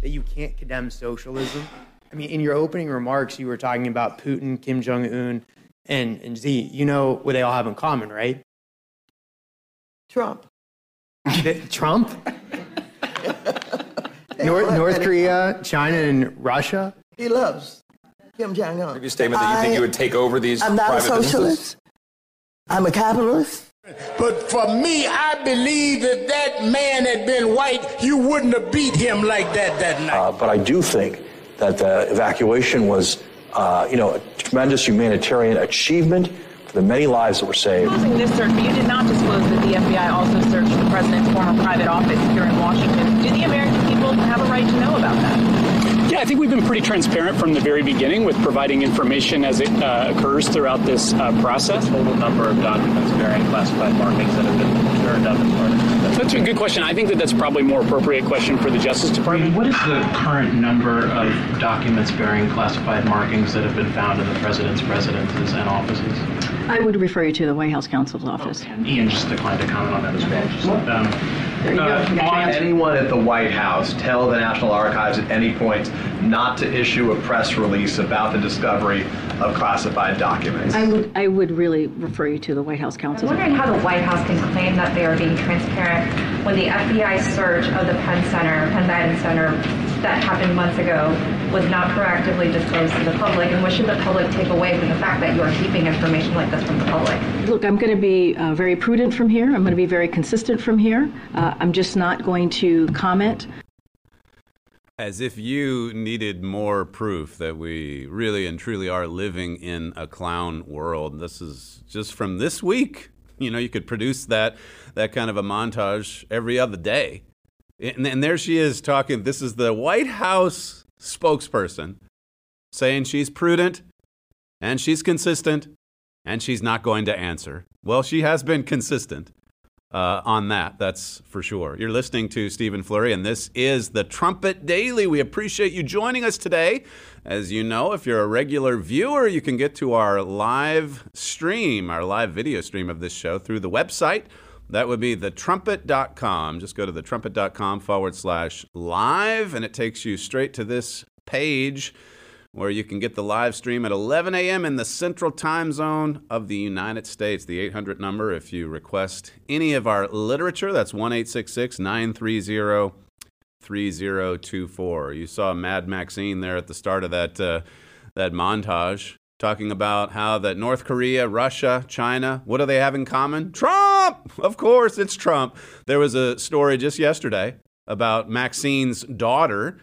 That you can't condemn socialism. I mean, in your opening remarks, you were talking about Putin, Kim Jong un, and, and Xi. You know what they all have in common, right? Trump. Trump? North, North Korea, China, and Russia? He loves Kim Jong Un. Maybe a statement that you think you would take over these I'm not a private socialist. businesses? I'm a capitalist. But for me, I believe that that man had been white, you wouldn't have beat him like that that night. Uh, but I do think that the evacuation was, uh, you know, a tremendous humanitarian achievement for the many lives that were saved. Closing this search, but you did not disclose that the FBI also searched the president's former private office here in Washington. Do the American people have a right to know about that? Yeah, I think we've been pretty transparent from the very beginning with providing information as it uh, occurs throughout this uh, process. Total number of documents bearing classified markings that have been turned up as part of this. That's a good question. I think that that's probably a more appropriate question for the Justice Department. What is the current number of documents bearing classified markings that have been found in the president's residences and offices? I would refer you to the White House counsel's office. And Ian just declined to comment on that as well. Just, um, There you go. uh, You got your answer. anyone at the White House tell the National Archives at any point not to issue a press release about the discovery of classified documents? I would, I would really refer you to the White House I'm counsel's wondering how the White House can claim that they are being transparent when the FBI search of the Penn Center, Penn Biden Center, that happened months ago, was not proactively disclosed to the public. And what should the public take away from the fact that you are keeping information like this from the public? Look, I'm going to be uh, very prudent from here. I'm going to be very consistent from here. Uh, I'm just not going to comment As if you needed more proof that we really and truly are living in a clown world. This is just from this week. You know, you could produce that that kind of a montage every other day. And, and there she is talking. This is the White House spokesperson saying she's prudent and she's consistent and she's not going to answer. Well, she has been consistent uh, on that, that's for sure. You're listening to Stephen Flurry, and this is the Trumpet Daily. We appreciate you joining us today. As you know, if you're a regular viewer, you can get to our live stream, our live video stream of this show through the website. That would be thetrumpet.com. Just go to thetrumpet.com forward slash live, and it takes you straight to this page where you can get the live stream at 11 a.m. in the central time zone of the United States. The 800 number, if you request any of our literature, that's 1 930 3024. You saw Mad Maxine there at the start of that, uh, that montage talking about how that North Korea, Russia, China, what do they have in common? Trump! Of course, it's Trump. There was a story just yesterday about Maxine's daughter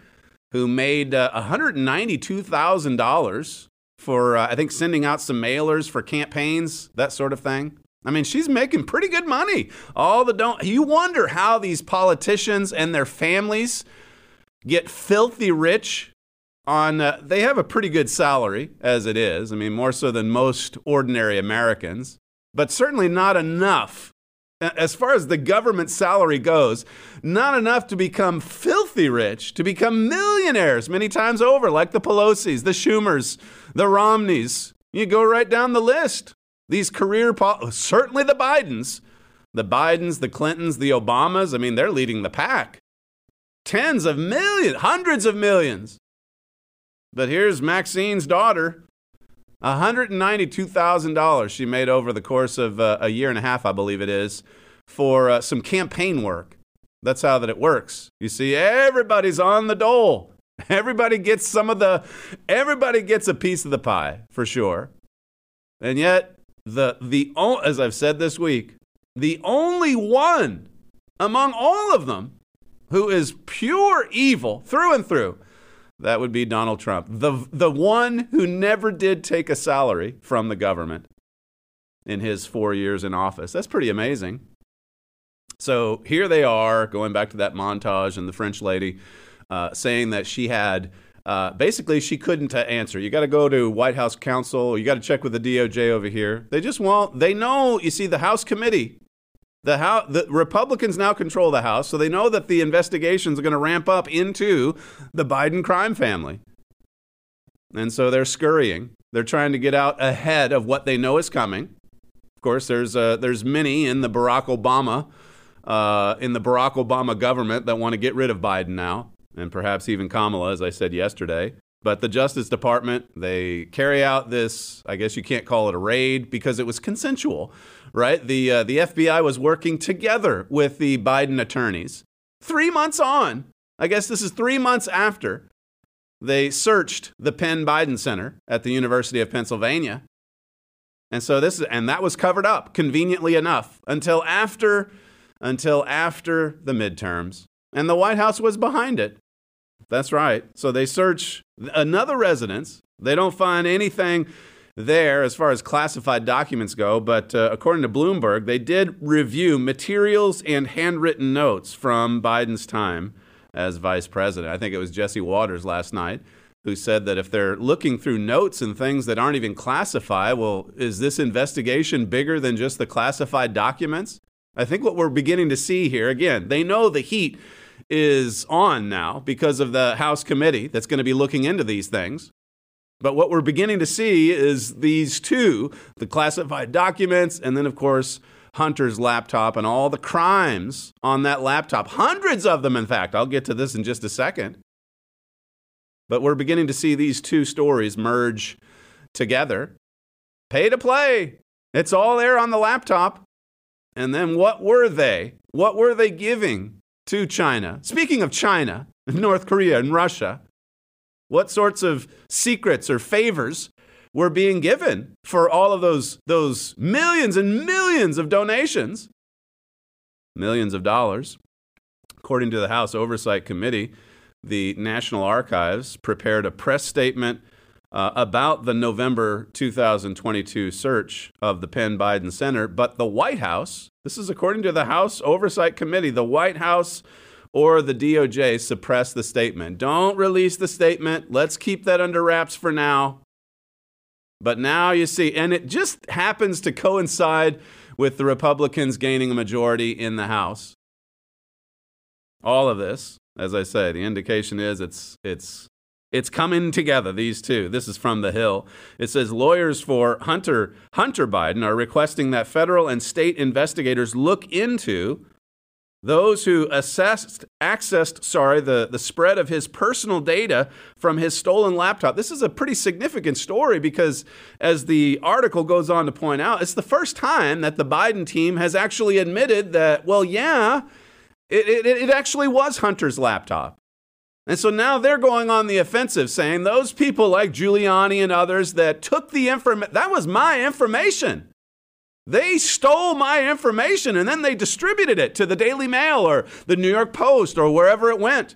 who made uh, $192,000 for, uh, I think, sending out some mailers for campaigns, that sort of thing. I mean, she's making pretty good money. All the don't. You wonder how these politicians and their families get filthy rich on. Uh, they have a pretty good salary as it is. I mean, more so than most ordinary Americans, but certainly not enough as far as the government salary goes, not enough to become filthy rich, to become millionaires many times over, like the Pelosi's, the Schumers, the Romneys. You go right down the list. These career, pol- certainly the Bidens, the Bidens, the Clintons, the Obamas, I mean, they're leading the pack. Tens of millions, hundreds of millions. But here's Maxine's daughter. $192,000 she made over the course of uh, a year and a half, I believe it is, for uh, some campaign work. That's how that it works. You see, everybody's on the dole. Everybody gets some of the, everybody gets a piece of the pie for sure. And yet, the the as I've said this week, the only one among all of them who is pure evil through and through that would be Donald Trump, the, the one who never did take a salary from the government in his four years in office. That's pretty amazing. So here they are, going back to that montage and the French lady uh, saying that she had. Uh, basically, she couldn't answer. You got to go to White House counsel. You got to check with the DOJ over here. They just won't. They know. You see, the House committee, the House, the Republicans now control the House, so they know that the investigations are going to ramp up into the Biden crime family, and so they're scurrying. They're trying to get out ahead of what they know is coming. Of course, there's uh, there's many in the Barack Obama uh, in the Barack Obama government that want to get rid of Biden now, and perhaps even Kamala, as I said yesterday. But the Justice Department, they carry out this, I guess you can't call it a raid because it was consensual, right? The, uh, the FBI was working together with the Biden attorneys. Three months on, I guess this is three months after, they searched the Penn Biden Center at the University of Pennsylvania. And so this and that was covered up conveniently enough until after until after the midterms. And the White House was behind it. That's right. So they search another residence. They don't find anything there as far as classified documents go, but uh, according to Bloomberg, they did review materials and handwritten notes from Biden's time as vice president. I think it was Jesse Watters last night who said that if they're looking through notes and things that aren't even classified, well, is this investigation bigger than just the classified documents? I think what we're beginning to see here, again, they know the heat is on now because of the House committee that's going to be looking into these things. But what we're beginning to see is these two the classified documents, and then, of course, Hunter's laptop and all the crimes on that laptop. Hundreds of them, in fact. I'll get to this in just a second. But we're beginning to see these two stories merge together. Pay to play. It's all there on the laptop. And then what were they? What were they giving to China? Speaking of China, North Korea, and Russia, what sorts of secrets or favors were being given for all of those, those millions and millions of donations? Millions of dollars. According to the House Oversight Committee, the National Archives prepared a press statement uh, about the November 2022 search of the Penn Biden Center, but the White House, this is according to the House Oversight Committee, the White House or the DOJ suppress the statement. Don't release the statement. Let's keep that under wraps for now. But now you see, and it just happens to coincide with the Republicans gaining a majority in the House. All of this, as I say, the indication is it's it's it's coming together, these two. This is from The Hill. It says lawyers for Hunter, Hunter Biden are requesting that federal and state investigators look into those who assessed, accessed sorry, the, the spread of his personal data from his stolen laptop. This is a pretty significant story because, as the article goes on to point out, it's the first time that the Biden team has actually admitted that, well, yeah, it, it, it actually was Hunter's laptop. And so now they're going on the offensive, saying those people like Giuliani and others that took the information, that was my information. They stole my information and then they distributed it to the Daily Mail or the New York Post or wherever it went.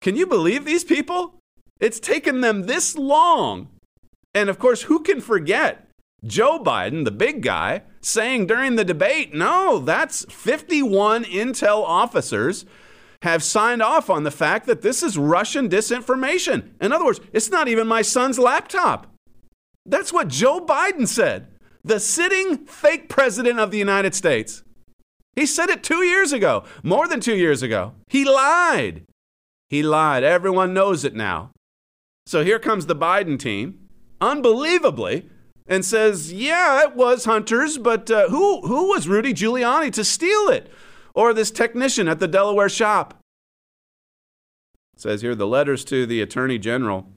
Can you believe these people? It's taken them this long. And of course, who can forget Joe Biden, the big guy, saying during the debate, no, that's 51 intel officers have signed off on the fact that this is Russian disinformation. In other words, it's not even my son's laptop. That's what Joe Biden said, the sitting fake president of the United States. He said it two years ago, more than two years ago. He lied. He lied. Everyone knows it now. So here comes the Biden team, unbelievably, and says, "Yeah, it was Hunter's, but uh, who who was Rudy Giuliani to steal it, or this technician at the Delaware shop?" It says here the letters to the Attorney General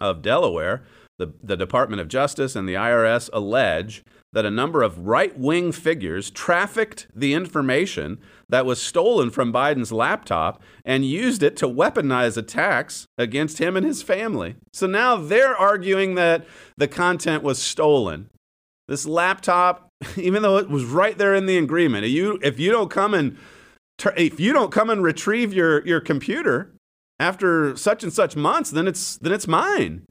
of Delaware, the, the Department of Justice, and the IRS allege that a number of right wing figures trafficked the information that was stolen from Biden's laptop and used it to weaponize attacks against him and his family. So now they're arguing that the content was stolen. This laptop, even though it was right there in the agreement, you, if you don't come and if you don't come and retrieve your, your computer after such and such months, then it's then it's mine.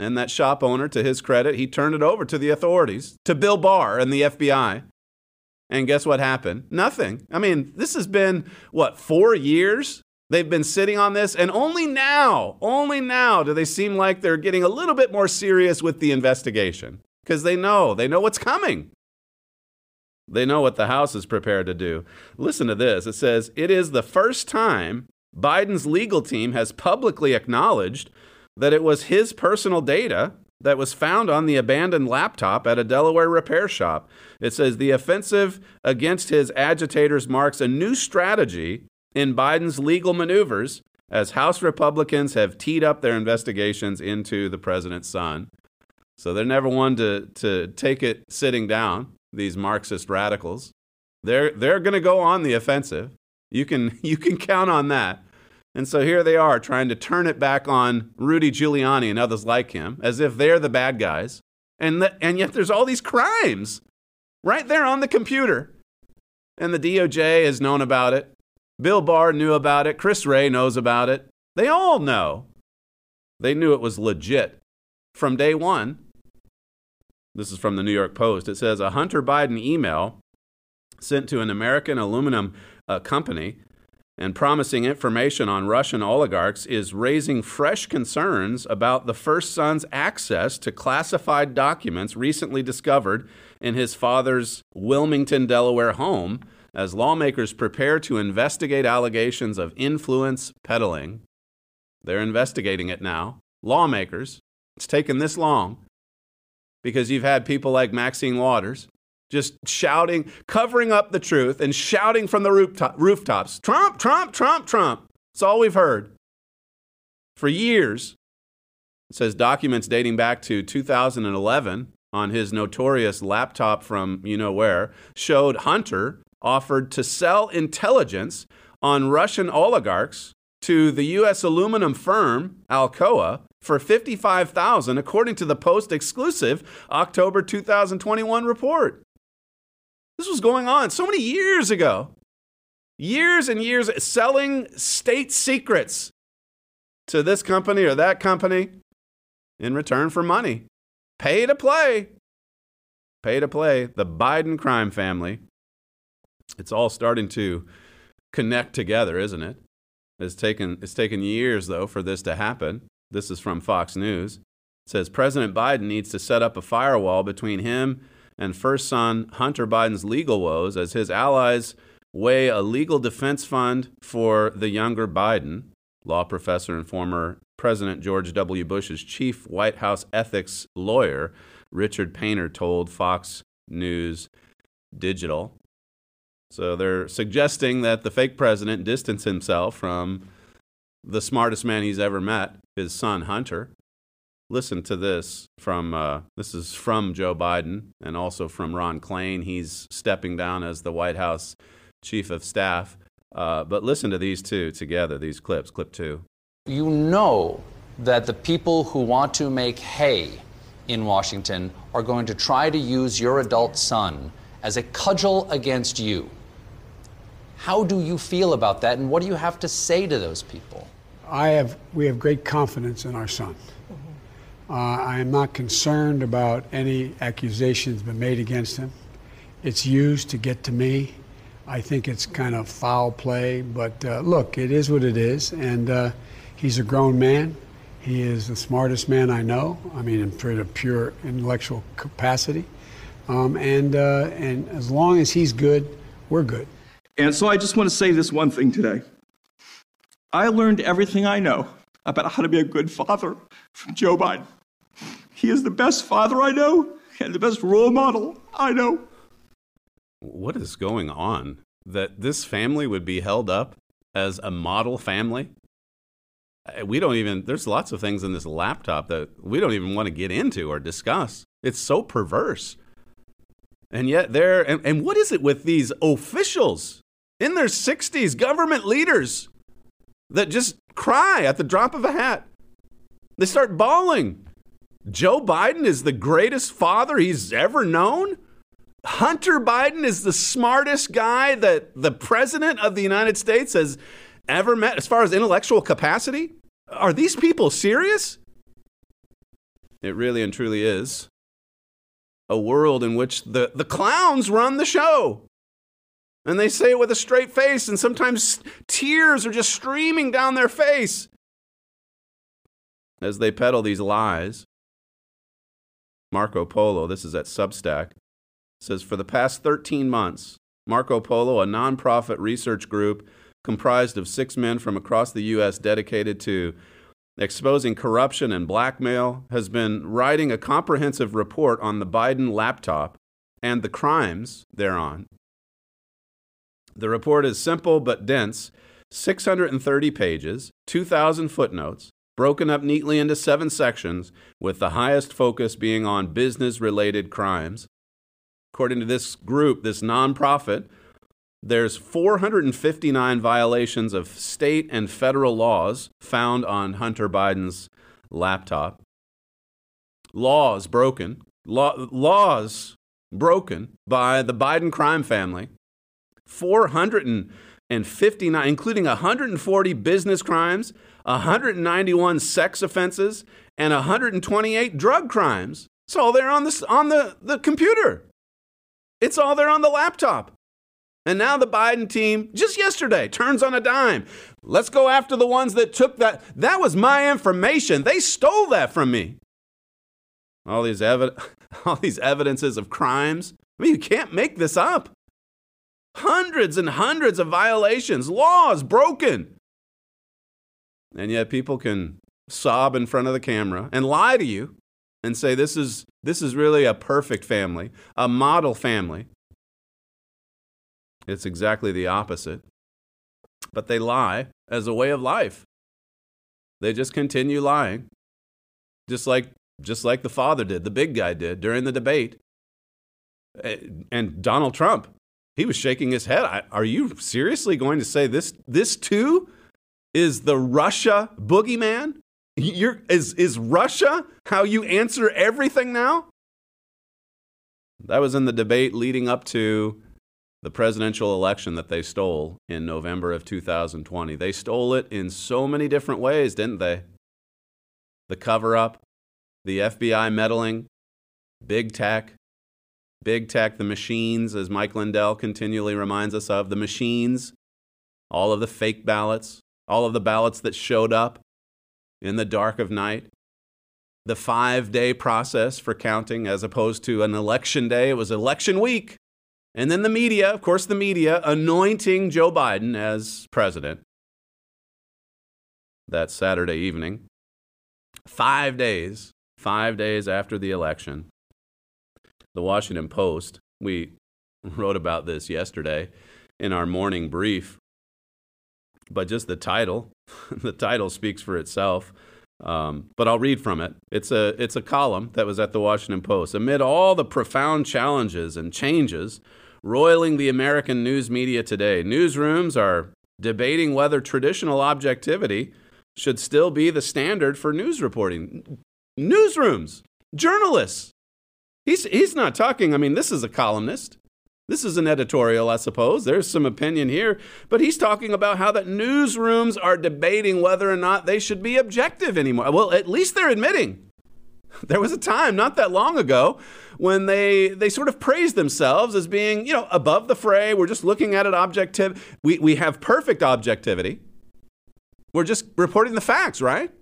And that shop owner, to his credit, he turned it over to the authorities, to Bill Barr and the FBI. And guess what happened? Nothing. I mean, this has been, what, four years They've been sitting on this, and only now, only now do they seem like they're getting a little bit more serious with the investigation because they know, they know what's coming. They know what the House is prepared to do. Listen to this. It says, It is the first time Biden's legal team has publicly acknowledged that it was his personal data that was found on the abandoned laptop at a Delaware repair shop. It says the offensive against his agitators marks a new strategy in Biden's legal maneuvers as House Republicans have teed up their investigations into the president's son. So they're never one to, to take it sitting down, these Marxist radicals. They're, they're going to go on the offensive. You can, you can count on that. And so here they are trying to turn it back on Rudy Giuliani and others like him as if they're the bad guys. And, and yet there's all these crimes right there on the computer. And the DOJ has known about it. Bill Barr knew about it. Chris Wray knows about it. They all know. They knew it was legit from day one. This is from the New York Post. It says a Hunter Biden email sent to an American aluminum uh, company and promising information on Russian oligarchs is raising fresh concerns about the first son's access to classified documents recently discovered in his father's Wilmington, Delaware home as lawmakers prepare to investigate allegations of influence peddling. They're investigating it now. Lawmakers. It's taken this long because you've had people like Maxine Waters just shouting, covering up the truth and shouting from the rooftop, rooftops Trump, Trump, Trump, Trump. It's all we've heard for years. It says documents dating back to 2011 on his notorious laptop from you know where showed Hunter offered to sell intelligence on Russian oligarchs to the U.S. aluminum firm Alcoa for 55,000 according to the Post exclusive October 2021 report. This was going on so many years ago. Years and years selling state secrets to this company or that company in return for money. Pay to play. Pay to play. The Biden crime family. It's all starting to connect together, isn't it? It's taken, it's taken years, though, for this to happen. This is from Fox News. It says President Biden needs to set up a firewall between him and first son Hunter Biden's legal woes as his allies weigh a legal defense fund for the younger Biden. Law professor and former President George W. Bush's chief White House ethics lawyer, Richard Painter, told Fox News Digital. So they're suggesting that the fake president distance himself from the smartest man he's ever met, his son Hunter. Listen to this from uh, this is from Joe Biden and also from Ron Klain. He's stepping down as the White House chief of staff. Uh, but listen to these two together, these clips. Clip two. You know that the people who want to make hay in Washington are going to try to use your adult son as a cudgel against you. How do you feel about that, and what do you have to say to those people? I have, we have great confidence in our son. Uh, I am not concerned about any accusations been made against him. It's used to get to me. I think it's kind of foul play, but uh, look, it is what it is, and uh, he's a grown man. He is the smartest man I know. I mean, in pure intellectual capacity, um, and uh, and as long as he's good, we're good. And so I just want to say this one thing today. I learned everything I know about how to be a good father from Joe Biden. He is the best father I know and the best role model I know. What is going on? That this family would be held up as a model family? Uh, we don't even, there's lots of things in this laptop that we don't even want to get into or discuss. It's so perverse. And yet, there, and, and what is it with these officials in their 60s, government leaders that just cry at the drop of a hat? They start bawling. Joe Biden is the greatest father he's ever known. Hunter Biden is the smartest guy that the president of the United States has ever met as far as intellectual capacity. Are these people serious? It really and truly is a world in which the, the clowns run the show. And they say it with a straight face, and sometimes tears are just streaming down their face as they peddle these lies. Marco Polo, this is at Substack, says for the past 13 months, Marco Polo, a nonprofit research group comprised of six men from across the U.S. dedicated to exposing corruption and blackmail, has been writing a comprehensive report on the Biden laptop and the crimes thereon. The report is simple but dense 630 pages, 2,000 footnotes, broken up neatly into seven sections, with the highest focus being on business related crimes. According to this group, this nonprofit, there's 459 violations of state and federal laws found on Hunter Biden's laptop. Laws broken, law, laws broken by the Biden crime family. 459, including 140 business crimes, 191 sex offenses, and 128 drug crimes. It's all there on the, on the, the computer. It's all there on the laptop. And now the Biden team, just yesterday, turns on a dime. Let's go after the ones that took that. That was my information. They stole that from me. All these, evi- all these evidences of crimes. I mean, you can't make this up. Hundreds and hundreds of violations, laws broken. And yet people can sob in front of the camera and lie to you and say this is this is really a perfect family, a model family. It's exactly the opposite. But they lie as a way of life. They just continue lying. Just like just like the father did, the big guy did during the debate. And Donald Trump, he was shaking his head. Are you seriously going to say this this too is the Russia boogeyman? You're, is, is Russia how you answer everything now? That was in the debate leading up to the presidential election that they stole in November of 2020. They stole it in so many different ways, didn't they? The cover up, the FBI meddling, big tech, big tech, the machines, as Mike Lindell continually reminds us of, the machines, all of the fake ballots, all of the ballots that showed up in the dark of night. The five day process for counting as opposed to an election day. It was election week. And then the media, of course, the media anointing Joe Biden as president that Saturday evening. Five days, five days after the election. The Washington Post, we wrote about this yesterday in our morning brief but just the title, the title speaks for itself. Um, but I'll read from it. It's a, it's a column that was at the Washington Post. Amid all the profound challenges and changes roiling the American news media today, newsrooms are debating whether traditional objectivity should still be the standard for news reporting. Newsrooms, journalists. He's, he's not talking, I mean, this is a columnist. This is an editorial, I suppose. There's some opinion here. But he's talking about how that newsrooms are debating whether or not they should be objective anymore. Well, at least they're admitting. There was a time not that long ago when they, they sort of praised themselves as being, you know, above the fray. We're just looking at it objective. We, we have perfect objectivity. We're just reporting the facts, right?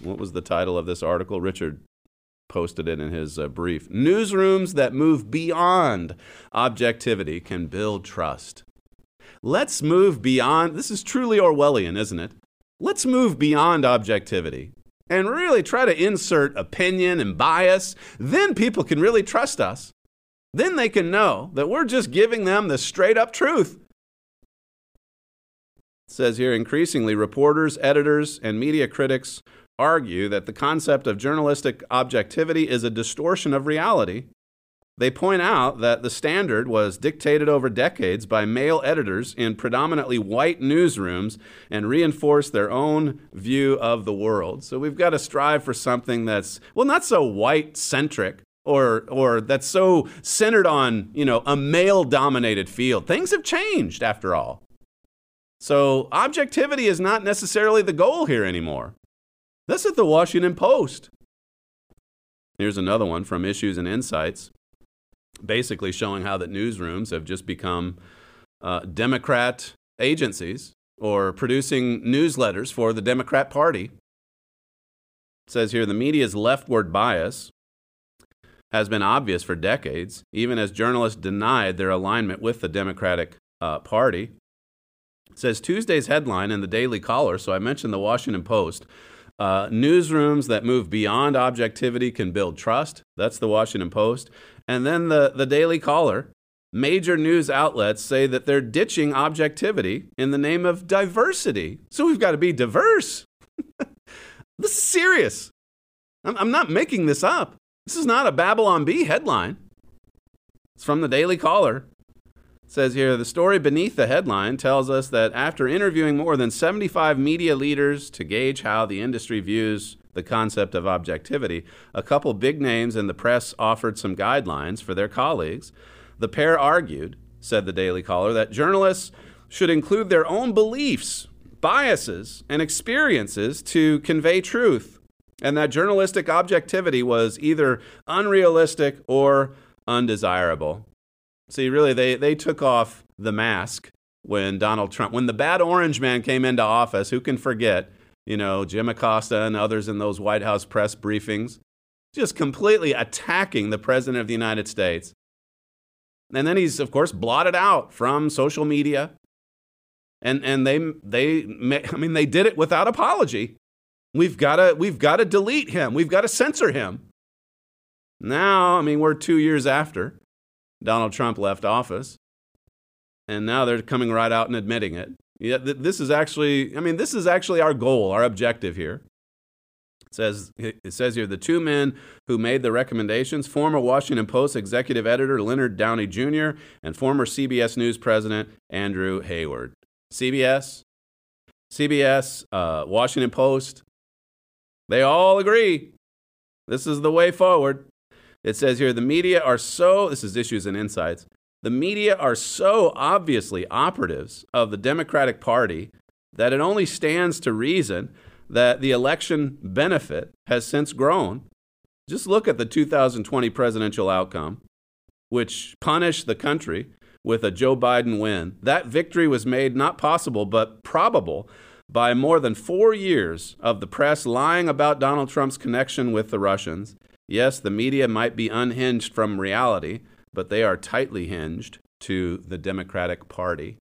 What was the title of this article? Richard posted it in his uh, brief. Newsrooms that move beyond objectivity can build trust. Let's move beyond, this is truly Orwellian, isn't it? Let's move beyond objectivity and really try to insert opinion and bias. Then people can really trust us. Then they can know that we're just giving them the straight up truth. It says here increasingly, reporters, editors, and media critics argue that the concept of journalistic objectivity is a distortion of reality. They point out that the standard was dictated over decades by male editors in predominantly white newsrooms and reinforced their own view of the world. So we've got to strive for something that's, well, not so white centric or, or that's so centered on, you know, a male dominated field. Things have changed after all. So objectivity is not necessarily the goal here anymore. That's at the Washington Post. Here's another one from Issues and Insights, basically showing how that newsrooms have just become uh, Democrat agencies or producing newsletters for the Democrat Party. It says here the media's leftward bias has been obvious for decades, even as journalists denied their alignment with the Democratic uh, Party. It says Tuesday's headline in the Daily Caller, so I mentioned the Washington Post. Uh, newsrooms that move beyond objectivity can build trust. That's the Washington Post. And then the, the Daily Caller. Major news outlets say that they're ditching objectivity in the name of diversity. So we've got to be diverse. this is serious. I'm, I'm not making this up. This is not a Babylon Bee headline. It's from the Daily Caller. Says here the story beneath the headline tells us that after interviewing more than 75 media leaders to gauge how the industry views the concept of objectivity, a couple big names in the press offered some guidelines for their colleagues. The pair argued, said the Daily Caller, that journalists should include their own beliefs, biases, and experiences to convey truth, and that journalistic objectivity was either unrealistic or undesirable. See, really, they, they took off the mask when Donald Trump, when the bad orange man came into office. Who can forget, you know, Jim Acosta and others in those White House press briefings, just completely attacking the President of the United States. And then he's, of course, blotted out from social media. And, and they, they, I mean, they did it without apology. We've got to, we've got to delete him. We've got to censor him. Now, I mean, we're two years after Donald Trump left office. And now they're coming right out and admitting it. Yeah, this is actually, I mean, this is actually our goal, our objective here. It says, it says here the two men who made the recommendations former Washington Post executive editor Leonard Downie Jr. and former CBS News president Andrew Heyward. CBS, CBS, uh, Washington Post, they all agree this is the way forward. It says here the media are so, this is issues and insights, the media are so obviously operatives of the Democratic Party that it only stands to reason that the election benefit has since grown. Just look at the 2020 presidential outcome, which punished the country with a Joe Biden win. That victory was made not possible, but probable by more than four years of the press lying about Donald Trump's connection with the Russians. Yes, the media might be unhinged from reality, but they are tightly hinged to the Democratic Party.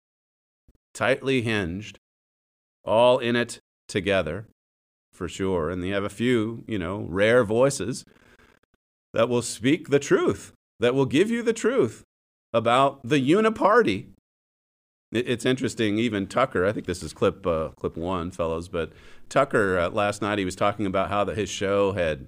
Tightly hinged, all in it together, for sure. And they have a few, you know, rare voices that will speak the truth, that will give you the truth about the uniparty it's interesting. Even Tucker, I think this is clip uh, clip one, fellows. But Tucker uh, last night he was talking about how that his show had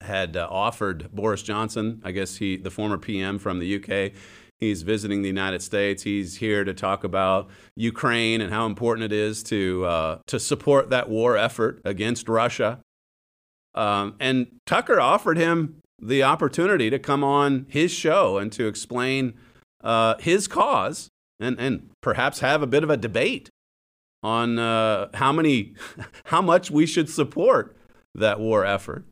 had uh, offered Boris Johnson, I guess he the former PM from the UK. He's visiting the United States. He's here to talk about Ukraine and how important it is to uh, to support that war effort against Russia. Um, and Tucker offered him the opportunity to come on his show and to explain uh, his cause and, and perhaps have a bit of a debate on uh, how many, how much we should support that war effort.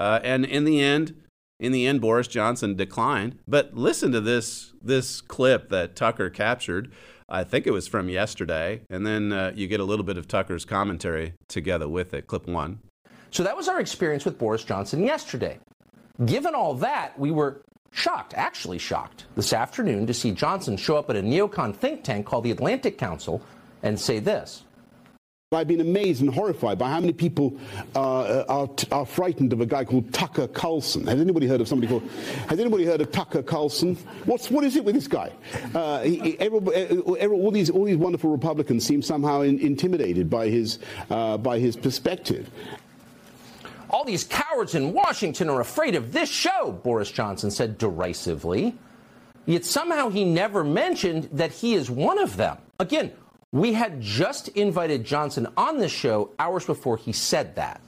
Uh, and in the end, in the end, Boris Johnson declined. But listen to this this clip that Tucker captured. I think it was from yesterday, and then uh, you get a little bit of Tucker's commentary together with it. Clip one. So that was our experience with Boris Johnson yesterday. Given all that, we were shocked, actually shocked, this afternoon to see Johnson show up at a neocon think tank called the Atlantic Council and say this. I've been amazed and horrified by how many people uh, are, are, frightened of a guy called Tucker Carlson. Has anybody heard of somebody called? Has anybody heard of Tucker Carlson? What's what is it with this guy? Uh, he, all these all these wonderful Republicans seem somehow in, intimidated by his uh, by his perspective. All these cowards in Washington are afraid of this show, Boris Johnson said derisively. Yet somehow he never mentioned that he is one of them. Again, we had just invited Johnson on this show hours before he said that.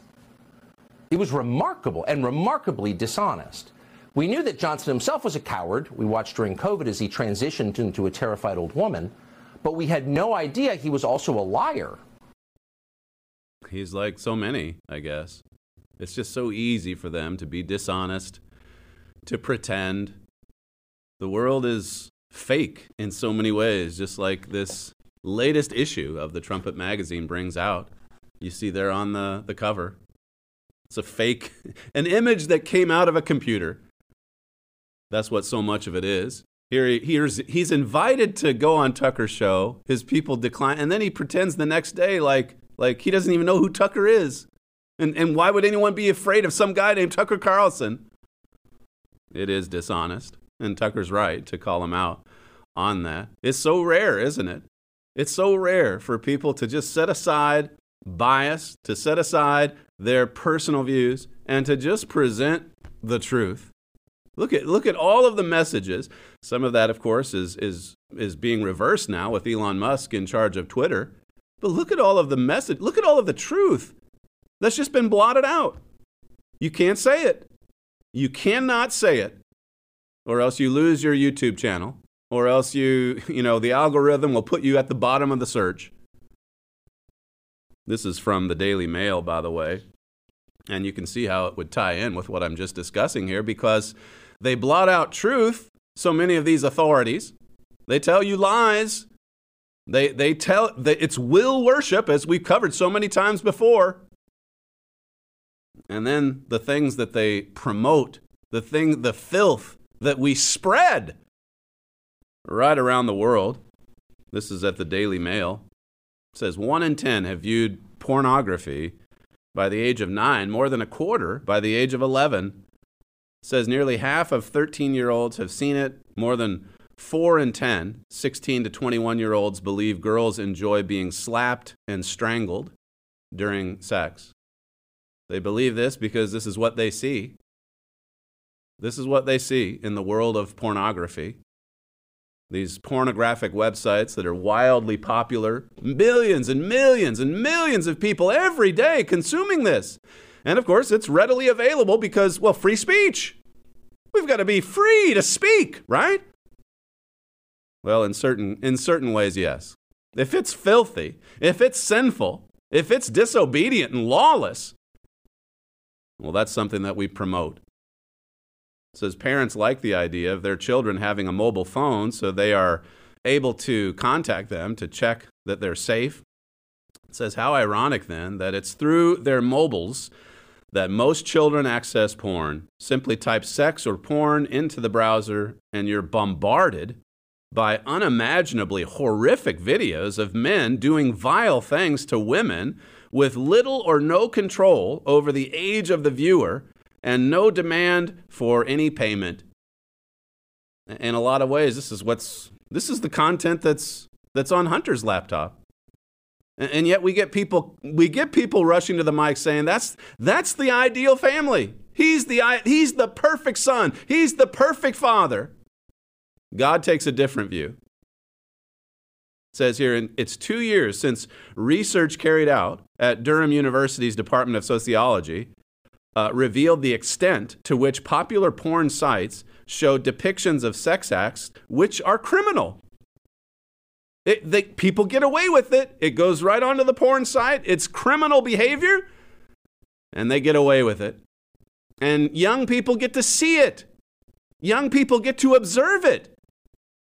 It was remarkable and remarkably dishonest. We knew that Johnson himself was a coward. We watched during COVID as he transitioned into a terrified old woman. But we had no idea he was also a liar. He's like so many, I guess. It's just so easy for them to be dishonest, to pretend. The world is fake in so many ways, just like this latest issue of the Trumpet magazine brings out. You see there on the, the cover. It's a fake, an image that came out of a computer. That's what so much of it is. Here he, here's, he's invited to go on Tucker's show. His people decline, and then he pretends the next day like, like he doesn't even know who Tucker is. And, and why would anyone be afraid of some guy named Tucker Carlson? It is dishonest, and Tucker's right to call him out on that. It's so rare, isn't it? It's so rare for people to just set aside bias, to set aside their personal views, and to just present the truth. Look at look at all of the messages. Some of that, of course, is is is being reversed now with Elon Musk in charge of Twitter. But look at all of the message. Look at all of the truth that's just been blotted out. You can't say it. You cannot say it, or else you lose your YouTube channel, or else you you know the algorithm will put you at the bottom of the search. This is from the Daily Mail, by the way. And you can see how it would tie in with what I'm just discussing here because they blot out truth, so many of these authorities. They tell you lies. They, they tell that it's will worship, as we've covered so many times before. And then the things that they promote, the thing, the filth that we spread right around the world. This is at the Daily Mail. It says one in ten have viewed pornography by the age of nine, more than a quarter by the age of 11 says nearly half of 13 year olds have seen it. More than 4 in 10, 16 to 21 year olds believe girls enjoy being slapped and strangled during sex. They believe this because this is what they see. This is what they see in the world of pornography. These pornographic websites that are wildly popular, millions and millions and millions of people every day consuming this. And of course, it's readily available because, well, free speech. We've got to be free to speak, right? Well, in certain, in certain ways, yes. If it's filthy, if it's sinful, if it's disobedient and lawless, well, that's something that we promote. Says parents like the idea of their children having a mobile phone so they are able to contact them to check that they're safe. It says, how ironic then that it's through their mobiles that most children access porn. Simply type sex or porn into the browser, and you're bombarded by unimaginably horrific videos of men doing vile things to women with little or no control over the age of the viewer and no demand for any payment. In a lot of ways, this is what's this is the content that's that's on Hunter's laptop. And yet we get people we get people rushing to the mic saying that's that's the ideal family. He's the he's the perfect son. He's the perfect father. God takes a different view. It says here and it's 2 years since research carried out at Durham University's Department of Sociology uh, revealed the extent to which popular porn sites show depictions of sex acts which are criminal. It, they, people get away with it. It goes right onto the porn site. It's criminal behavior, and they get away with it. And young people get to see it. Young people get to observe it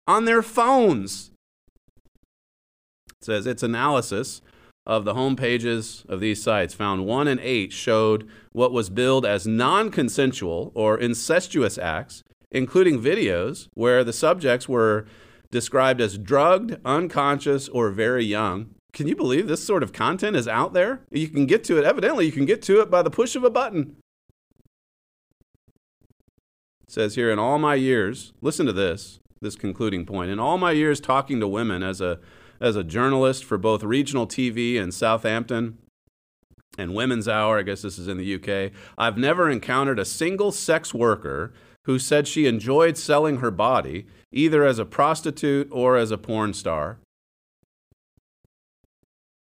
on their phones. It says its analysis of the home pages of these sites found one in eight showed what was billed as non consensual or incestuous acts, including videos where the subjects were described as drugged, unconscious, or very young. Can you believe this sort of content is out there? You can get to it, evidently, you can get to it by the push of a button. It says here, in all my years, listen to this, this concluding point. In all my years talking to women as a, as a journalist for both regional TV and Southampton and Women's Hour, I guess this is in the UK, I've never encountered a single sex worker who said she enjoyed selling her body either as a prostitute or as a porn star.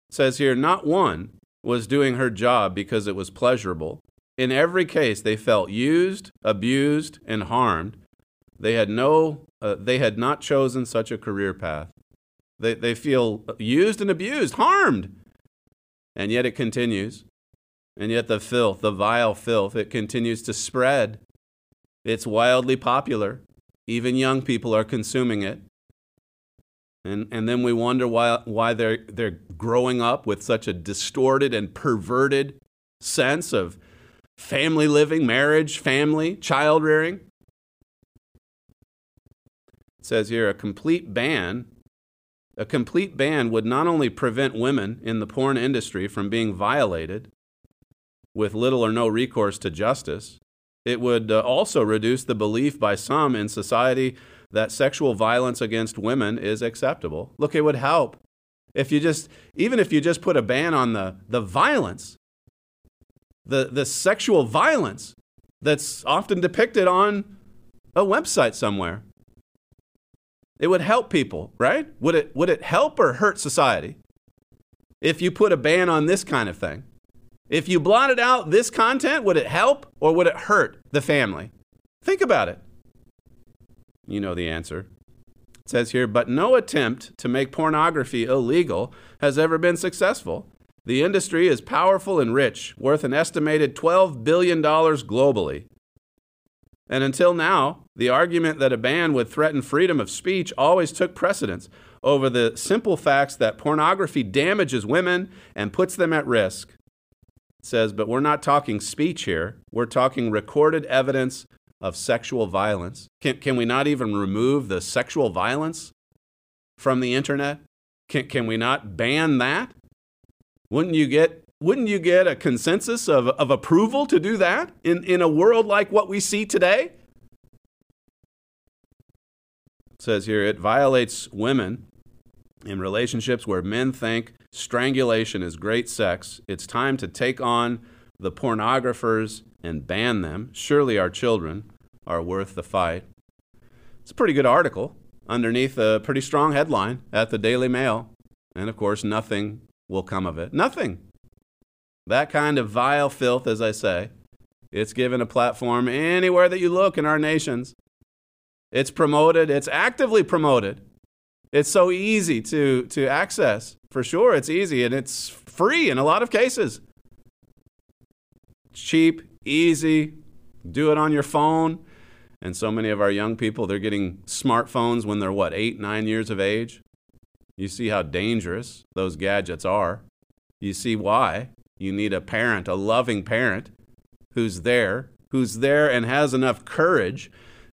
It says here, not one was doing her job because it was pleasurable. In every case, they felt used, abused, and harmed. They had no, uh, they had not chosen such a career path. They, they feel used and abused, harmed. And yet it continues. And yet the filth, the vile filth, it continues to spread. It's wildly popular. Even young people are consuming it. And, and then we wonder why, why they're, they're growing up with such a distorted and perverted sense of family living, marriage, family, child rearing. It says here a complete ban. A complete ban would not only prevent women in the porn industry from being violated with little or no recourse to justice, it would uh, also reduce the belief by some in society that sexual violence against women is acceptable. Look, it would help if you just, even if you just put a ban on the, the violence, the, the sexual violence that's often depicted on a website somewhere. It would help people, right? Would it, would it help or hurt society if you put a ban on this kind of thing? If you blotted out this content, would it help or would it hurt the family? Think about it. You know the answer. It says here, but no attempt to make pornography illegal has ever been successful. The industry is powerful and rich, worth an estimated $12 billion globally. And until now, the argument that a ban would threaten freedom of speech always took precedence over the simple facts that pornography damages women and puts them at risk. It says, but we're not talking speech here. We're talking recorded evidence of sexual violence. Can, can we not even remove the sexual violence from the internet? Can, can we not ban that? Wouldn't you get wouldn't you get a consensus of, of approval to do that in, in a world like what we see today? It says here it violates women in relationships where men think strangulation is great sex. It's time to take on the pornographers and ban them. Surely our children are worth the fight. It's a pretty good article underneath a pretty strong headline at the Daily Mail. And of course, nothing will come of it. Nothing. That kind of vile filth, as I say, it's given a platform anywhere that you look in our nations. It's promoted, it's actively promoted. It's so easy to, to access. For sure, it's easy and it's free in a lot of cases. cheap, easy, do it on your phone. And so many of our young people, they're getting smartphones when they're what, eight, nine years of age? You see how dangerous those gadgets are. You see why. You need a parent, a loving parent, who's there, who's there and has enough courage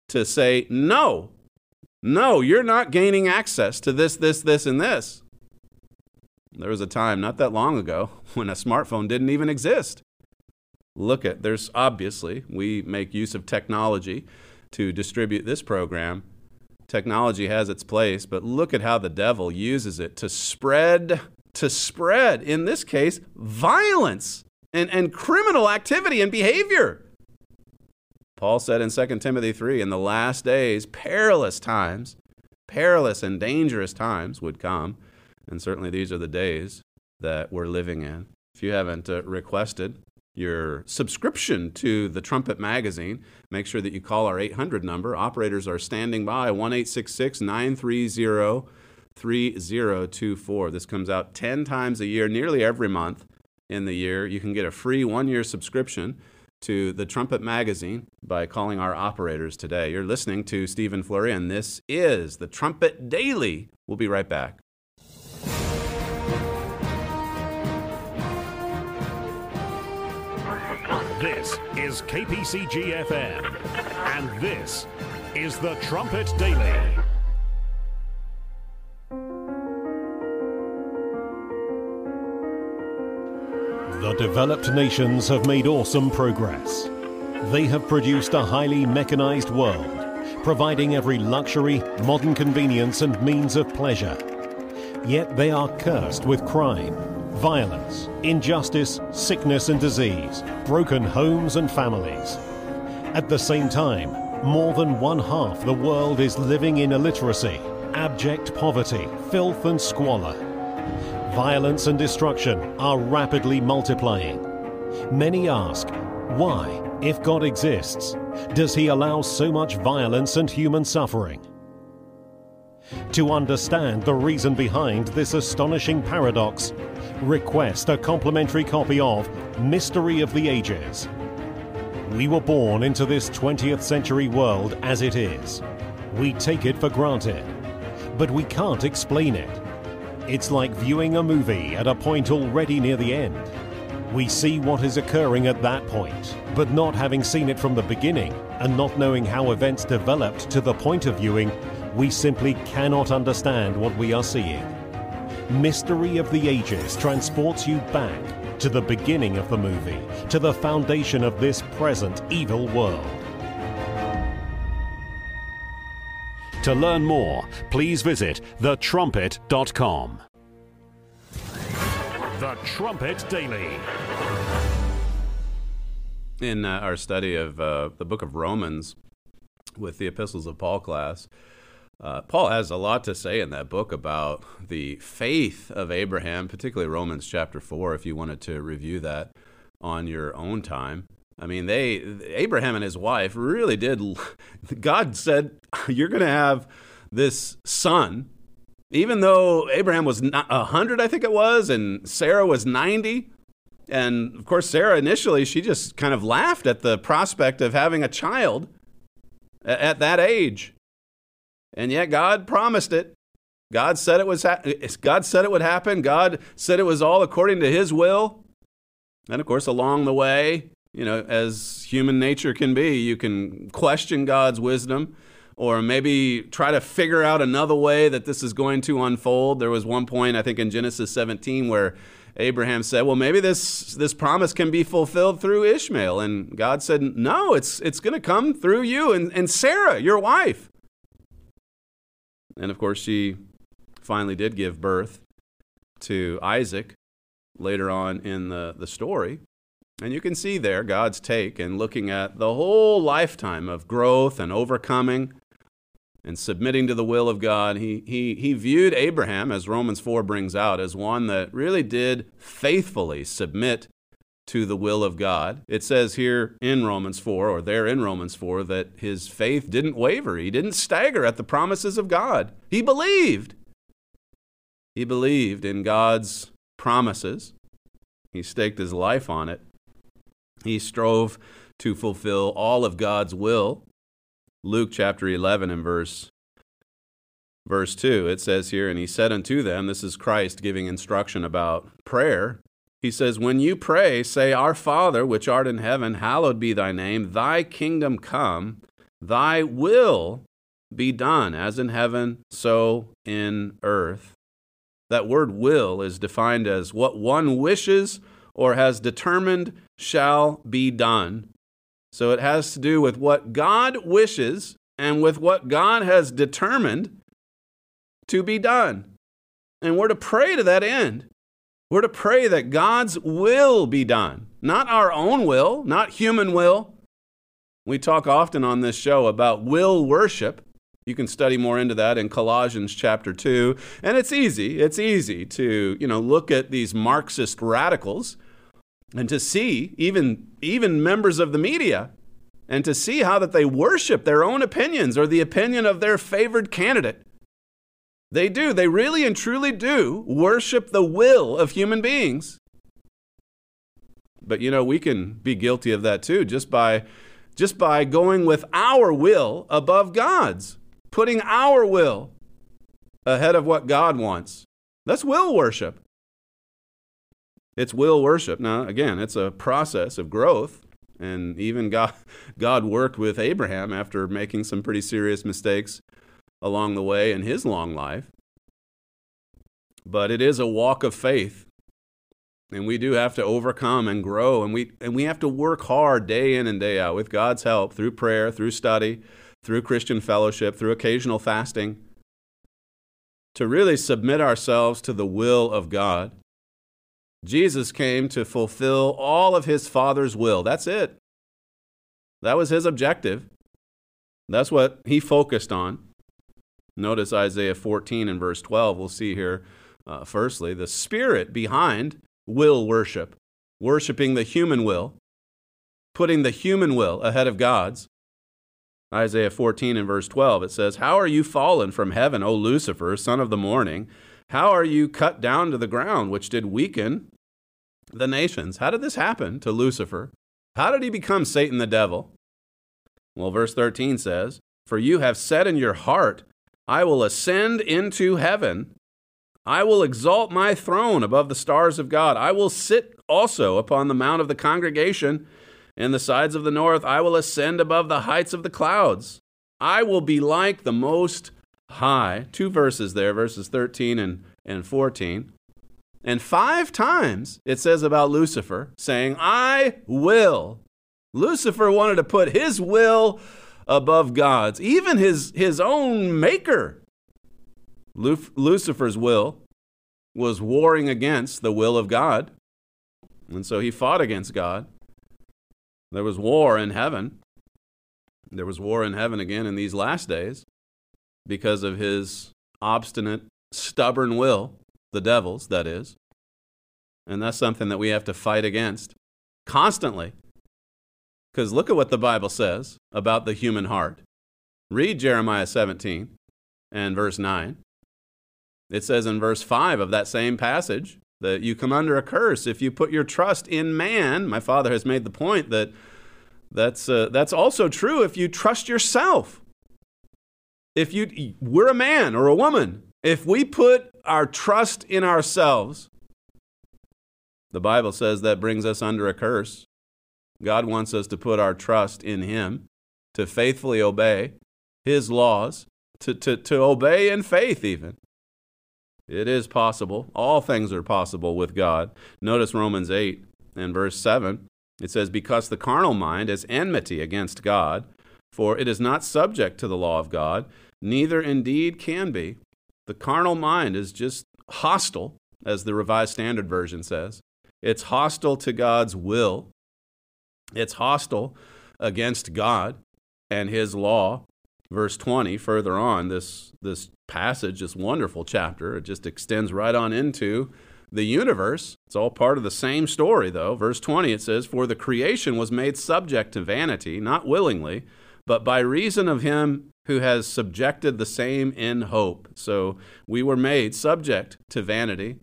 to say, no, no, you're not gaining access to this, this, this, and this. There was a time not that long ago when a smartphone didn't even exist. Look at, there's obviously, we make use of technology to distribute this program. Technology has its place, but look at how the devil uses it to spread, to spread, in this case, violence and, and criminal activity and behavior. Paul said in 2 Timothy 3 in the last days, perilous times, perilous and dangerous times would come. And certainly these are the days that we're living in. If you haven't uh, requested your subscription to the Trumpet magazine, make sure that you call our 800 number. Operators are standing by 1 930 3024. This comes out 10 times a year, nearly every month in the year. You can get a free one year subscription to the Trumpet magazine by calling our operators today. You're listening to Stephen Flurry, and this is the Trumpet Daily. We'll be right back. This is KPCG FM, and this is the Trumpet Daily. The developed nations have made awesome progress. They have produced a highly mechanized world, providing every luxury, modern convenience, and means of pleasure. Yet they are cursed with crime, violence, injustice, sickness, and disease, broken homes and families. At the same time, more than one half the world is living in illiteracy, abject poverty, filth, and squalor. Violence and destruction are rapidly multiplying. Many ask, why, if God exists, does He allow so much violence and human suffering? To understand the reason behind this astonishing paradox, request a complimentary copy of Mystery of the Ages. We were born into this 20th century world as it is. We take it for granted, but we can't explain it. It's like viewing a movie at a point already near the end. We see what is occurring at that point, but not having seen it from the beginning and not knowing how events developed to the point of viewing, we simply cannot understand what we are seeing. Mystery of the Ages transports you back to the beginning of the movie, to the foundation of this present evil world. To learn more, please visit thetrumpet.com. The Trumpet Daily. In uh, our study of uh, the book of Romans with the epistles of Paul class, uh, Paul has a lot to say in that book about the faith of Abraham, particularly Romans chapter 4, if you wanted to review that on your own time. I mean, they Abraham and his wife really did. God said, "You're going to have this son," even though Abraham was a hundred, I think it was, and Sarah was ninety. And of course, Sarah initially she just kind of laughed at the prospect of having a child at that age. And yet God promised it. God said it was ha- God said it would happen. God said it was all according to his will. And of course, along the way, you know, as human nature can be, you can question God's wisdom or maybe try to figure out another way that this is going to unfold. There was one point, I think, in Genesis 17 where Abraham said, "Well, maybe this this promise can be fulfilled through Ishmael." And God said, "No, it's it's going to come through you and, and Sarah, your wife." And of course, she finally did give birth to Isaac later on in the, the story. And you can see there God's take in looking at the whole lifetime of growth and overcoming and submitting to the will of God. He, he, he viewed Abraham, as Romans 4 brings out, as one that really did faithfully submit to the will of God. It says here in Romans 4, or there in Romans 4, that his faith didn't waver. He didn't stagger at the promises of God. He believed. He believed in God's promises. He staked his life on it. He strove to fulfill all of God's will. Luke chapter 11 and verse verse 2 it says here and he said unto them this is Christ giving instruction about prayer he says when you pray say our father which art in heaven hallowed be thy name. Thy kingdom come. Thy will be done as in heaven so in earth that word will is defined as what one wishes or has determined shall be done. So it has to do with what God wishes and with what God has determined to be done. And we're to pray to that end. We're to pray that God's will be done, not our own will, not human will. We talk often on this show about will worship. You can study more into that in Colossians chapter 2. And it's easy. It's easy to, you know, look at these Marxist radicals and to see even even members of the media and to see how that they worship their own opinions or the opinion of their favored candidate. They do. They really and truly do worship the will of human beings. But you know, we can be guilty of that too just by just by going with our will above God's, putting our will ahead of what God wants. That's will worship. It's will worship. Now, again, it's a process of growth. And even God, God worked with Abraham after making some pretty serious mistakes along the way in his long life. But it is a walk of faith. And we do have to overcome and grow. And we, and we have to work hard day in and day out with God's help through prayer, through study, through Christian fellowship, through occasional fasting to really submit ourselves to the will of God. Jesus came to fulfill all of his Father's will. That's it. That was his objective. That's what he focused on. Notice Isaiah 14 and verse 12. We'll see here, uh, firstly, the spirit behind will worship, worshiping the human will, putting the human will ahead of God's. Isaiah 14 and verse 12, it says, How are you fallen from heaven, O Lucifer, son of the morning? How are you cut down to the ground, which did weaken the nations. How did this happen to Lucifer? How did he become Satan the devil? Well, verse 13 says, For you have said in your heart, I will ascend into heaven. I will exalt my throne above the stars of God. I will sit also upon the mount of the congregation in the sides of the north. I will ascend above the heights of the clouds. I will be like the Most High. Two verses there, verses 13 and, and 14. And five times it says about Lucifer saying, I will. Lucifer wanted to put his will above God's, even his, his own maker. Lucifer's will was warring against the will of God. And so he fought against God. There was war in heaven. There was war in heaven again in these last days because of his obstinate, stubborn will, the devil's, that is. And that's something that we have to fight against constantly. Because look at what the Bible says about the human heart. Read Jeremiah 17 and verse 9. It says in verse 5 of that same passage that you come under a curse if you put your trust in man. My father has made the point that that's, uh, that's also true if you trust yourself. If you, we're a man or a woman, if we put our trust in ourselves, the Bible says that brings us under a curse. God wants us to put our trust in Him, to faithfully obey His laws, to, to, to obey in faith, even. It is possible. All things are possible with God. Notice Romans 8 and verse 7. It says, Because the carnal mind is enmity against God, for it is not subject to the law of God, neither indeed can be. The carnal mind is just hostile, as the Revised Standard Version says. It's hostile to God's will, it's hostile against God and His law. Verse 20, further on, this, this passage, this wonderful chapter. It just extends right on into the universe. It's all part of the same story, though. Verse 20, it says, For the creation was made subject to vanity, not willingly, but by reason of him who has subjected the same in hope. So we were made subject to vanity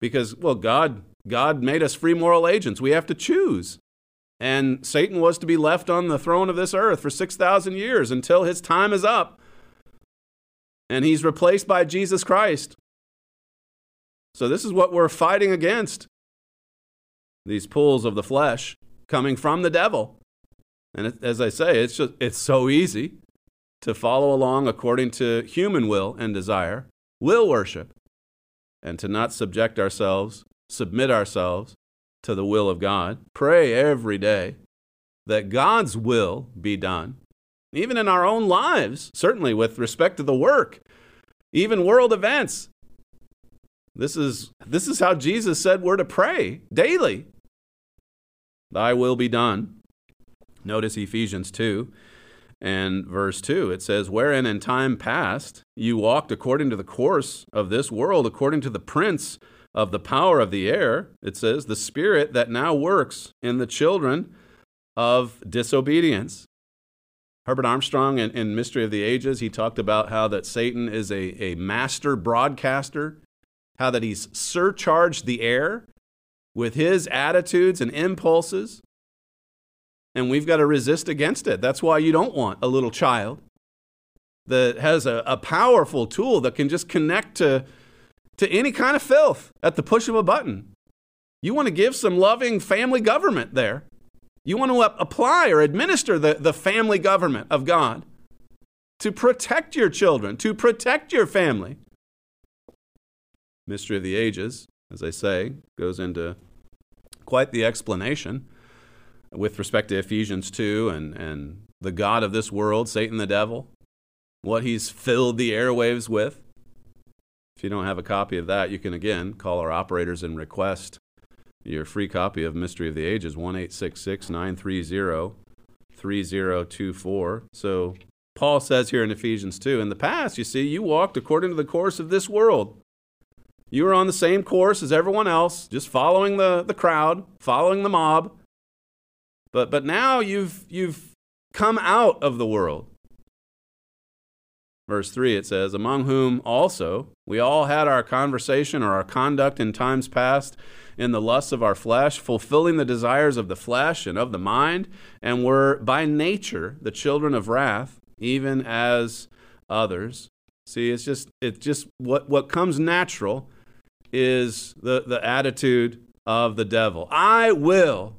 because, well, God, God made us free moral agents. We have to choose. And Satan was to be left on the throne of this earth for 6,000 years until his time is up and he's replaced by Jesus Christ. So, this is what we're fighting against these pulls of the flesh coming from the devil. And as I say, it's, just, it's so easy to follow along according to human will and desire, will worship, and to not subject ourselves, submit ourselves to the will of God. Pray every day that God's will be done even in our own lives, certainly with respect to the work, even world events. This is, this is how Jesus said we're to pray daily. Thy will be done. Notice Ephesians 2 and verse 2. It says, Wherein in time past you walked according to the course of this world, according to the prince of the power of the air. It says, The spirit that now works in the children of disobedience Herbert Armstrong in, in, Mystery of the Ages, he talked about how that Satan is a, a master broadcaster, how that he's surcharged the air with his attitudes and impulses. And we've got to resist against it. That's why you don't want a little child that has a, a powerful tool that can just connect to, to any kind of filth at the push of a button. You want to give some loving family government there. You want to apply or administer the, the family government of God to protect your children, to protect your family. Mystery of the Ages, as I say, goes into quite the explanation with respect to Ephesians 2 and, and the God of this world, Satan the devil, what he's filled the airwaves with. If you don't have a copy of that, you can again call our operators and request your free copy of Mystery of the Ages, 1 930 3024. So Paul says here in Ephesians 2 In the past, you see, you walked according to the course of this world. You were on the same course as everyone else, just following the, the crowd, following the mob. But, but now you've, you've come out of the world. Verse 3 it says, Among whom also we all had our conversation or our conduct in times past in the lusts of our flesh, fulfilling the desires of the flesh and of the mind, and were by nature the children of wrath, even as others. See, it's just it's just what what comes natural is the the attitude of the devil. I will.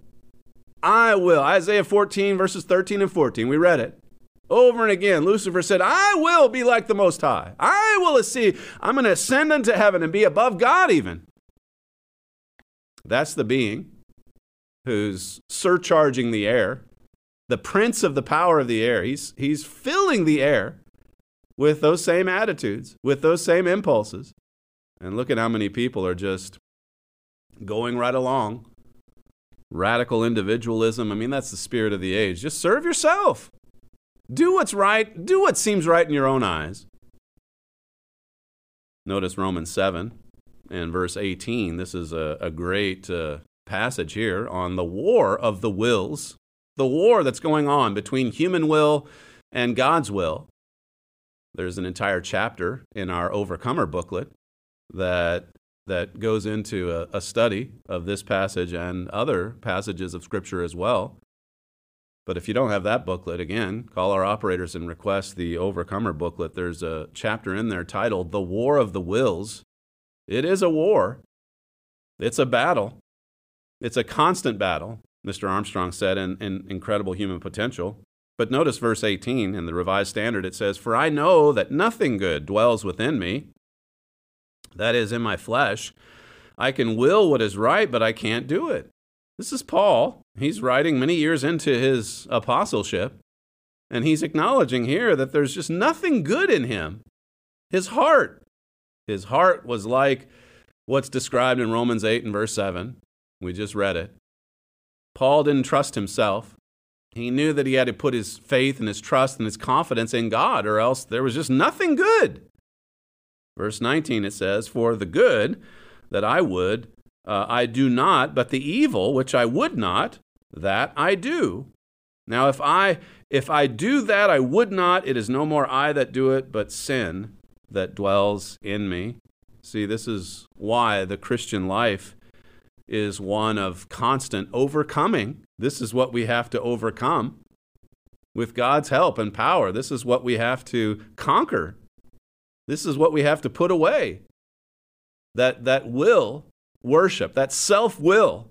I will. Isaiah 14 verses 13 and 14. We read it. Over and again, Lucifer said, I will be like the Most High. I will see. I'm going to ascend unto heaven and be above God, even. That's the being who's surcharging the air, the prince of the power of the air. He's, he's filling the air with those same attitudes, with those same impulses. And look at how many people are just going right along. Radical individualism. I mean, that's the spirit of the age. Just serve yourself. Do what's right. Do what seems right in your own eyes. Notice Romans 7 and verse 18. This is a, a great uh, passage here on the war of the wills, the war that's going on between human will and God's will. There's an entire chapter in our Overcomer booklet that that goes into a, a, study of this passage and other passages of Scripture as well. But if you don't have that booklet, again, call our operators and request the Overcomer booklet. There's a chapter in there titled The War of the Wills. It is a war, it's a battle, it's a constant battle, Mr. Armstrong said in, in Incredible Human Potential. But notice verse 18 in the Revised Standard, it says, For I know that nothing good dwells within me, that is, in my flesh. I can will what is right, but I can't do it. This is Paul. He's writing many years into his apostleship, and he's acknowledging here that there's just nothing good in him. His heart, his heart was like what's described in Romans 8 and verse 7. We just read it. Paul didn't trust himself. He knew that he had to put his faith and his trust and his confidence in God, or else there was just nothing good. Verse 19 it says, For the good that I would, uh, I do not, but the evil which I would not, that I do. Now if I if I do that I would not, it is no more I that do it, but sin that dwells in me. See, this is why the Christian life is one of constant overcoming. This is what we have to overcome. With God's help and power, this is what we have to conquer. This is what we have to put away. That, that will worship, that self will.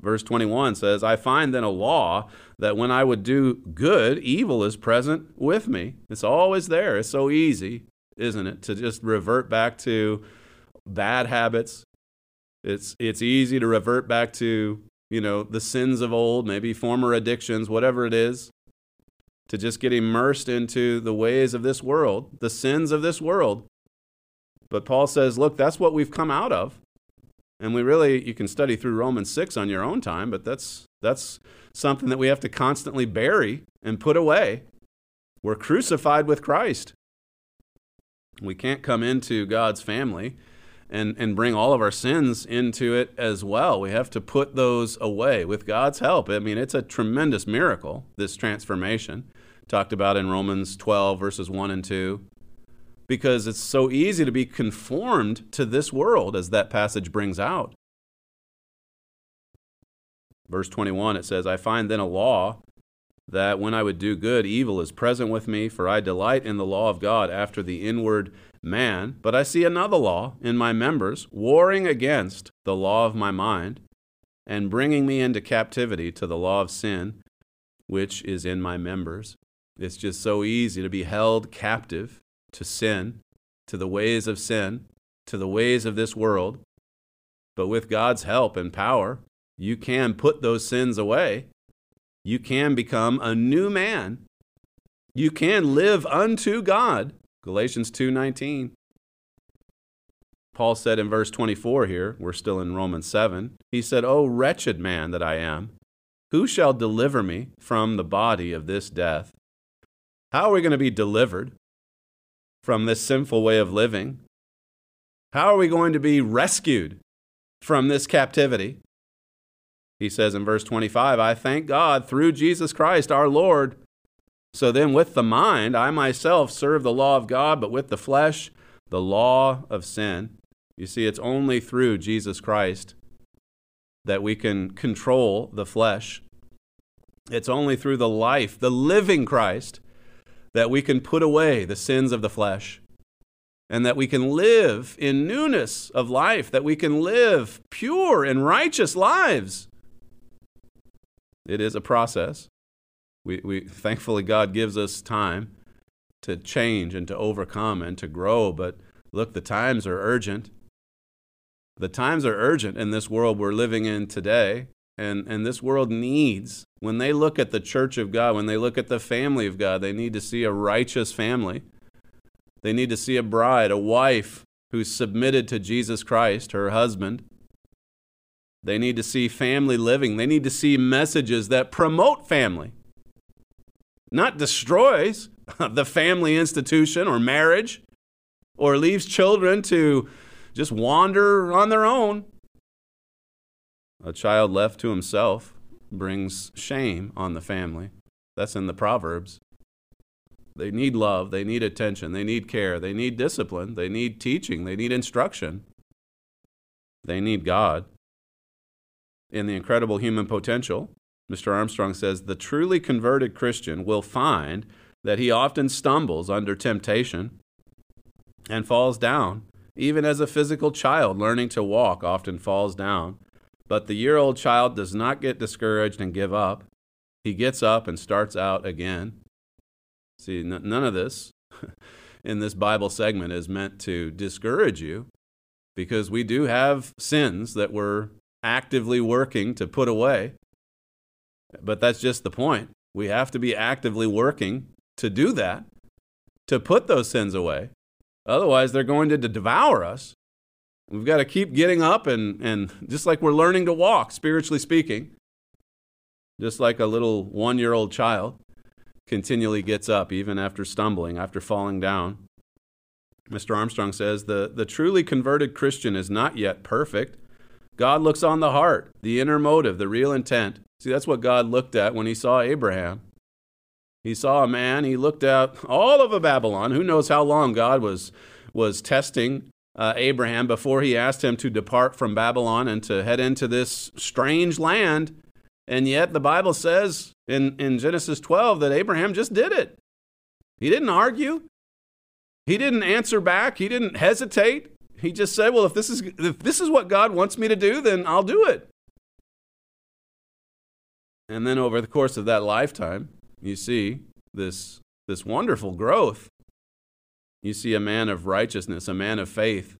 Verse 21 says, I find then a law that when I would do good, evil is present with me. It's always there. It's so easy, isn't it, to just revert back to bad habits. It's, it's easy to revert back to, you know, the sins of old, maybe former addictions, whatever it is, to just get immersed into the ways of this world, the sins of this world. But Paul says, look, that's what we've come out of. And we really, you can study through Romans 6 on your own time, but that's, that's something that we have to constantly bury and put away. We're crucified with Christ. We can't come into God's family and, and bring all of our sins into it as well. We have to put those away with God's help. I mean, it's a tremendous miracle, this transformation, talked about in Romans 12, verses 1 and 2 because it's so easy to be conformed to this world, as that passage brings out. Verse 21, it says, I find then a law that when I would do good, evil is present with me, for I delight in the law of God after the inward man. But I see another law in my members, warring against the law of my mind, and bringing me into captivity to the law of sin, which is in my members. It's just so easy to be held captive to sin, to the ways of sin, to the ways of this world. But with God's help and power, you can put those sins away. You can become a new man. You can live unto God. Galatians 2:19. Paul said in verse 24 here, we're still in Romans 7. He said, "O wretched man that I am, who shall deliver me from the body of this death?" How are we going to be delivered from this sinful way of living? How are we going to be rescued from this captivity? He says in verse 25, I thank God through Jesus Christ our Lord. So then, with the mind, I myself serve the law of God, but with the flesh, the law of sin. You see, it's only through Jesus Christ that we can control the flesh. It's only through the life, the living Christ, that we can put away the sins of the flesh and that we can live in newness of life, that we can live pure and righteous lives. It is a process. We, we thankfully God gives us time to change and to overcome and to grow, but look, the times are urgent. The times are urgent in this world we're living in today. And, and this world needs, when they look at the church of God, when they look at the family of God, they need to see a righteous family. They need to see a bride, a wife who's submitted to Jesus Christ, her husband. They need to see family living. They need to see messages that promote family, not destroys the family institution or marriage, or leaves children to just wander on their own. A child left to himself brings shame on the family. That's in the Proverbs. They need love, they need attention, they need care, they need discipline, they need teaching, they need instruction. They need God. In the incredible human potential, Mr. Armstrong says the truly converted Christian will find that he often stumbles under temptation and falls down. Even as a physical child learning to walk often falls down. But the year old child does not get discouraged and give up. He gets up and starts out again. See, n- none of this in this Bible segment is meant to discourage you because we do have sins that we're actively working to put away. But that's just the point. We have to be actively working to do that, to put those sins away. Otherwise, they're going to devour us. We've got to keep getting up and, and just like we're learning to walk, spiritually speaking, just like a little one year old child continually gets up even after stumbling, after falling down. Mr. Armstrong says the, the truly converted Christian is not yet perfect. God looks on the heart, the inner motive, the real intent. See, that's what God looked at when he saw Abraham. He saw a man, he looked at all of a Babylon. Who knows how long God was, was testing uh, Abraham before he asked him to depart from Babylon and to head into this strange land. And yet the Bible says in, in Genesis 12 that Abraham just did it. He didn't argue. He didn't answer back. He didn't hesitate. He just said, "Well, if this is if this is what God wants me to do, then I'll do it." And then over the course of that lifetime, you see this this wonderful growth you see a man of righteousness, a man of faith.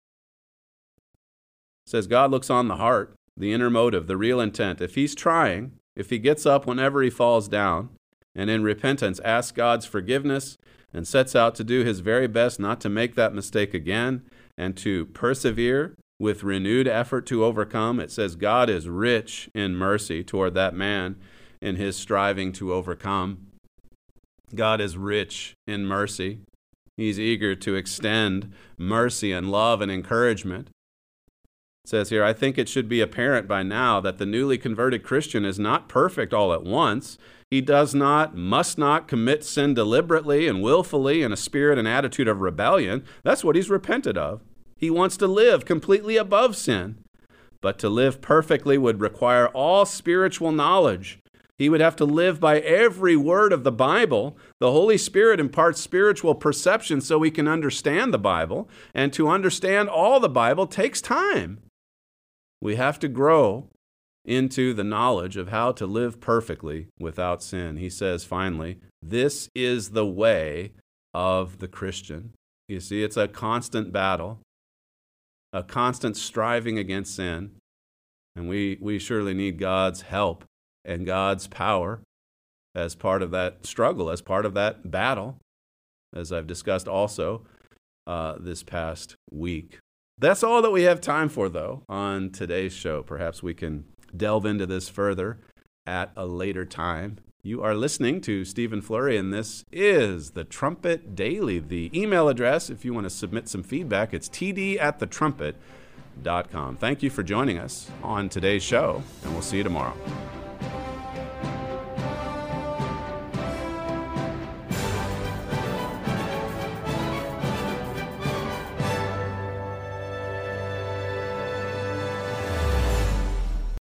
It says God looks on the heart, the inner motive, the real intent. If he's trying, if he gets up whenever he falls down, and in repentance asks God's forgiveness and sets out to do his very best not to make that mistake again and to persevere with renewed effort to overcome, it says God is rich in mercy toward that man in his striving to overcome. God is rich in mercy. He's eager to extend mercy and love and encouragement. It says here, I think it should be apparent by now that the newly converted Christian is not perfect all at once. He does not, must not commit sin deliberately and willfully in a spirit and attitude of rebellion. That's what he's repented of. He wants to live completely above sin. But to live perfectly would require all spiritual knowledge he would have to live by every word of the Bible. The Holy Spirit imparts spiritual perception so we can understand the Bible. And to understand all the Bible takes time. We have to grow into the knowledge of how to live perfectly without sin. He says finally, this is the way of the Christian. You see, it's a constant battle, a constant striving against sin. And we, we surely need God's help and God's power as part of that struggle, as part of that battle, as I've discussed also uh, this past week. That's all that we have time for, though, on today's show. Perhaps we can delve into this further at a later time. You are listening to Stephen Flurry, and this is the Trumpet Daily. The email address, if you want to submit some feedback, it's td at thetrumpet.com. Thank you for joining us on today's show, and we'll see you tomorrow thank you